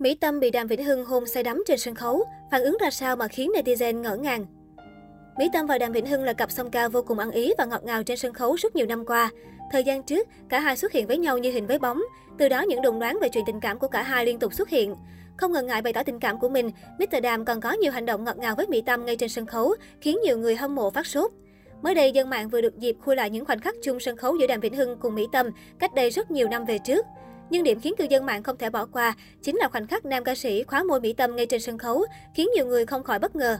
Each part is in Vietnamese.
Mỹ Tâm bị Đàm Vĩnh Hưng hôn say đắm trên sân khấu, phản ứng ra sao mà khiến netizen ngỡ ngàng. Mỹ Tâm và Đàm Vĩnh Hưng là cặp song ca vô cùng ăn ý và ngọt ngào trên sân khấu suốt nhiều năm qua. Thời gian trước, cả hai xuất hiện với nhau như hình với bóng, từ đó những đồn đoán về chuyện tình cảm của cả hai liên tục xuất hiện. Không ngần ngại bày tỏ tình cảm của mình, Mr. Đàm còn có nhiều hành động ngọt ngào với Mỹ Tâm ngay trên sân khấu, khiến nhiều người hâm mộ phát sốt. Mới đây, dân mạng vừa được dịp khui lại những khoảnh khắc chung sân khấu giữa Đàm Vĩnh Hưng cùng Mỹ Tâm cách đây rất nhiều năm về trước. Nhưng điểm khiến cư dân mạng không thể bỏ qua chính là khoảnh khắc nam ca sĩ khóa môi Mỹ Tâm ngay trên sân khấu, khiến nhiều người không khỏi bất ngờ.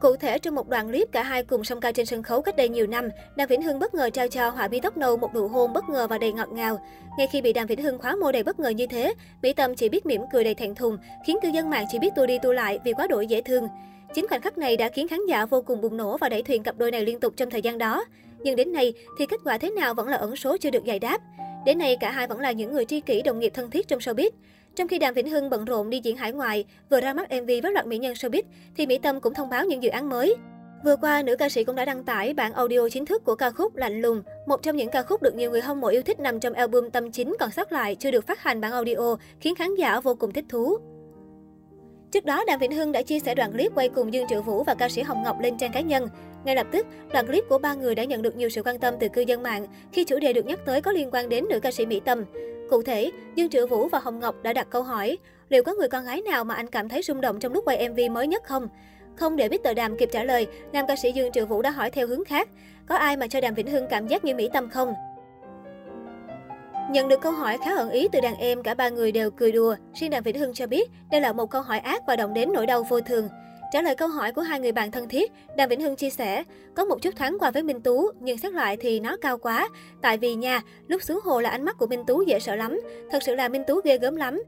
Cụ thể, trong một đoạn clip cả hai cùng song ca trên sân khấu cách đây nhiều năm, Đàm Vĩnh Hưng bất ngờ trao cho họa mi tóc nâu một nụ hôn bất ngờ và đầy ngọt ngào. Ngay khi bị Đàm Vĩnh Hưng khóa môi đầy bất ngờ như thế, Mỹ Tâm chỉ biết mỉm cười đầy thẹn thùng, khiến cư dân mạng chỉ biết tua đi tua lại vì quá đổi dễ thương. Chính khoảnh khắc này đã khiến khán giả vô cùng bùng nổ và đẩy thuyền cặp đôi này liên tục trong thời gian đó. Nhưng đến nay thì kết quả thế nào vẫn là ẩn số chưa được giải đáp. Đến nay cả hai vẫn là những người tri kỷ đồng nghiệp thân thiết trong showbiz. Trong khi Đàm Vĩnh Hưng bận rộn đi diễn hải ngoại, vừa ra mắt MV với loạt mỹ nhân showbiz, thì Mỹ Tâm cũng thông báo những dự án mới. Vừa qua, nữ ca sĩ cũng đã đăng tải bản audio chính thức của ca khúc Lạnh Lùng, một trong những ca khúc được nhiều người hâm mộ yêu thích nằm trong album Tâm Chính còn sót lại chưa được phát hành bản audio, khiến khán giả vô cùng thích thú. Trước đó, Đàm Vĩnh Hưng đã chia sẻ đoạn clip quay cùng Dương Triệu Vũ và ca sĩ Hồng Ngọc lên trang cá nhân. Ngay lập tức, đoạn clip của ba người đã nhận được nhiều sự quan tâm từ cư dân mạng khi chủ đề được nhắc tới có liên quan đến nữ ca sĩ Mỹ Tâm. Cụ thể, Dương Triệu Vũ và Hồng Ngọc đã đặt câu hỏi, liệu có người con gái nào mà anh cảm thấy rung động trong lúc quay MV mới nhất không? Không để biết tờ Đàm kịp trả lời, nam ca sĩ Dương Triệu Vũ đã hỏi theo hướng khác, có ai mà cho Đàm Vĩnh Hưng cảm giác như Mỹ Tâm không? Nhận được câu hỏi khá ẩn ý từ đàn em, cả ba người đều cười đùa. Riêng đàn Vĩnh Hưng cho biết đây là một câu hỏi ác và động đến nỗi đau vô thường. Trả lời câu hỏi của hai người bạn thân thiết, Đàm Vĩnh Hưng chia sẻ, có một chút thoáng qua với Minh Tú, nhưng xét lại thì nó cao quá. Tại vì nha, lúc xuống hồ là ánh mắt của Minh Tú dễ sợ lắm. Thật sự là Minh Tú ghê gớm lắm.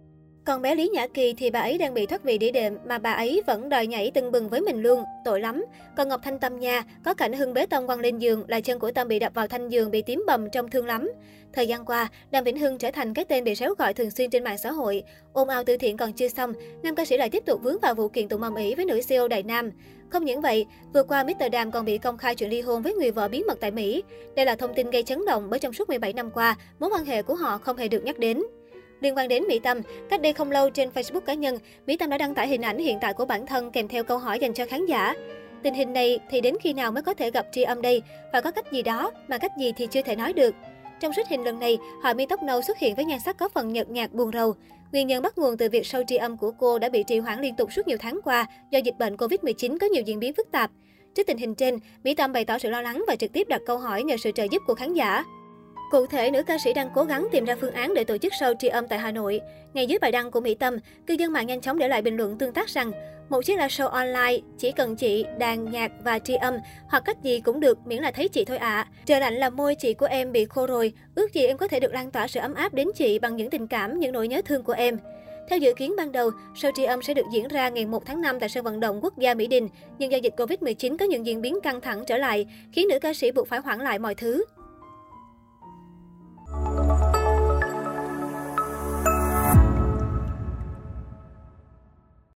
Còn bé Lý Nhã Kỳ thì bà ấy đang bị thoát vị đĩa đệm mà bà ấy vẫn đòi nhảy tưng bừng với mình luôn, tội lắm. Còn Ngọc Thanh Tâm nha, có cảnh Hưng bế Tâm quăng lên giường là chân của Tâm bị đập vào thanh giường bị tím bầm trông thương lắm. Thời gian qua, Đàm Vĩnh Hưng trở thành cái tên bị réo gọi thường xuyên trên mạng xã hội. Ôm ao từ thiện còn chưa xong, nam ca sĩ lại tiếp tục vướng vào vụ kiện tụng mầm ý với nữ CEO Đại Nam. Không những vậy, vừa qua Mr. Đàm còn bị công khai chuyện ly hôn với người vợ bí mật tại Mỹ. Đây là thông tin gây chấn động bởi trong suốt 17 năm qua, mối quan hệ của họ không hề được nhắc đến. Liên quan đến Mỹ Tâm, cách đây không lâu trên Facebook cá nhân, Mỹ Tâm đã đăng tải hình ảnh hiện tại của bản thân kèm theo câu hỏi dành cho khán giả. Tình hình này thì đến khi nào mới có thể gặp tri âm đây? Và có cách gì đó, mà cách gì thì chưa thể nói được. Trong xuất hình lần này, họ mi tóc nâu xuất hiện với nhan sắc có phần nhợt nhạt buồn rầu. Nguyên nhân bắt nguồn từ việc show tri âm của cô đã bị trì hoãn liên tục suốt nhiều tháng qua do dịch bệnh Covid-19 có nhiều diễn biến phức tạp. Trước tình hình trên, Mỹ Tâm bày tỏ sự lo lắng và trực tiếp đặt câu hỏi nhờ sự trợ giúp của khán giả. Cụ thể, nữ ca sĩ đang cố gắng tìm ra phương án để tổ chức show tri âm tại Hà Nội. Ngay dưới bài đăng của Mỹ Tâm, cư dân mạng nhanh chóng để lại bình luận tương tác rằng một chiếc là show online, chỉ cần chị, đàn nhạc và tri âm, hoặc cách gì cũng được miễn là thấy chị thôi ạ. À. Trời lạnh là môi chị của em bị khô rồi, ước gì em có thể được lan tỏa sự ấm áp đến chị bằng những tình cảm, những nỗi nhớ thương của em. Theo dự kiến ban đầu, show tri âm sẽ được diễn ra ngày 1 tháng 5 tại sân vận động quốc gia Mỹ Đình, nhưng do dịch Covid-19 có những diễn biến căng thẳng trở lại, khiến nữ ca sĩ buộc phải hoãn lại mọi thứ.